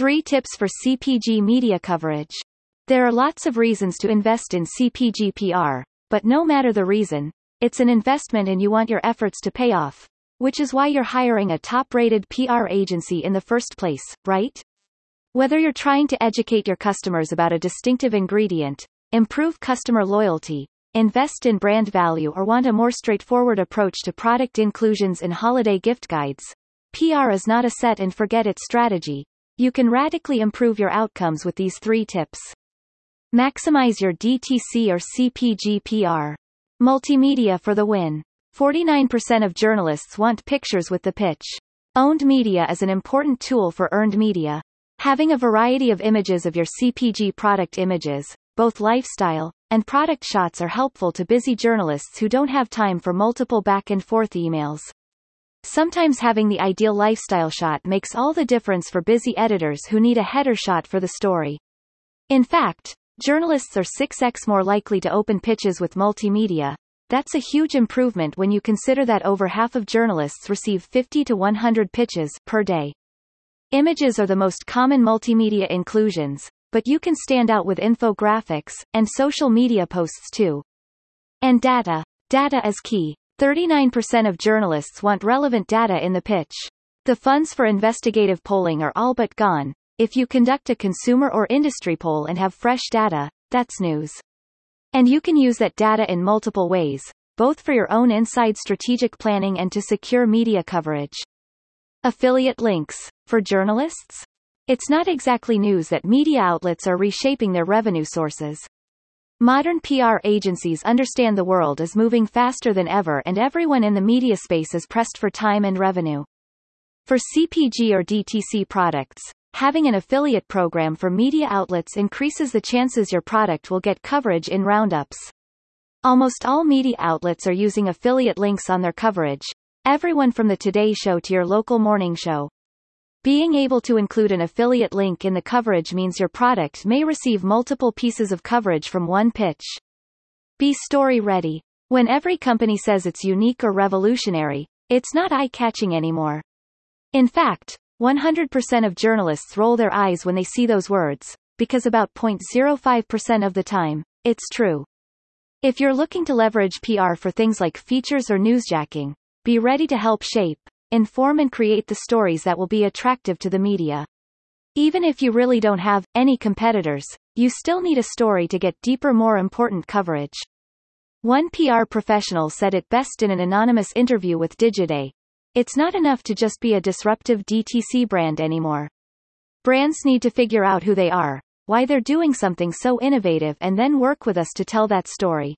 3 tips for CPG media coverage. There are lots of reasons to invest in CPG PR, but no matter the reason, it's an investment and you want your efforts to pay off. Which is why you're hiring a top-rated PR agency in the first place, right? Whether you're trying to educate your customers about a distinctive ingredient, improve customer loyalty, invest in brand value or want a more straightforward approach to product inclusions in holiday gift guides, PR is not a set and forget it strategy. You can radically improve your outcomes with these three tips. Maximize your DTC or CPG PR. Multimedia for the win. 49% of journalists want pictures with the pitch. Owned media is an important tool for earned media. Having a variety of images of your CPG product images, both lifestyle and product shots are helpful to busy journalists who don't have time for multiple back and forth emails. Sometimes having the ideal lifestyle shot makes all the difference for busy editors who need a header shot for the story. In fact, journalists are 6x more likely to open pitches with multimedia. That's a huge improvement when you consider that over half of journalists receive 50 to 100 pitches per day. Images are the most common multimedia inclusions, but you can stand out with infographics and social media posts too. And data. Data is key. 39% of journalists want relevant data in the pitch. The funds for investigative polling are all but gone. If you conduct a consumer or industry poll and have fresh data, that's news. And you can use that data in multiple ways, both for your own inside strategic planning and to secure media coverage. Affiliate links. For journalists? It's not exactly news that media outlets are reshaping their revenue sources. Modern PR agencies understand the world is moving faster than ever and everyone in the media space is pressed for time and revenue. For CPG or DTC products, having an affiliate program for media outlets increases the chances your product will get coverage in roundups. Almost all media outlets are using affiliate links on their coverage, everyone from the Today Show to your local morning show. Being able to include an affiliate link in the coverage means your product may receive multiple pieces of coverage from one pitch. Be story ready. When every company says it's unique or revolutionary, it's not eye-catching anymore. In fact, 100% of journalists roll their eyes when they see those words, because about 0.05% of the time, it's true. If you're looking to leverage PR for things like features or newsjacking, be ready to help shape, inform and create the stories that will be attractive to the media. Even if you really don't have any competitors, you still need a story to get deeper more important coverage. One PR professional said it best in an anonymous interview with Digiday. It's not enough to just be a disruptive DTC brand anymore. Brands need to figure out who they are, why they're doing something so innovative and then work with us to tell that story.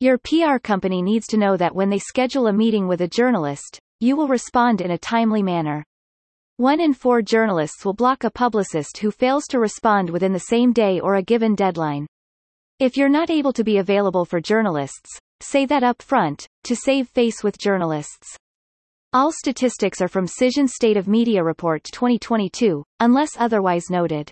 Your PR company needs to know that when they schedule a meeting with a journalist, you will respond in a timely manner. One in four journalists will block a publicist who fails to respond within the same day or a given deadline. If you're not able to be available for journalists, say that up front, to save face with journalists. All statistics are from Cision State of Media Report 2022, unless otherwise noted.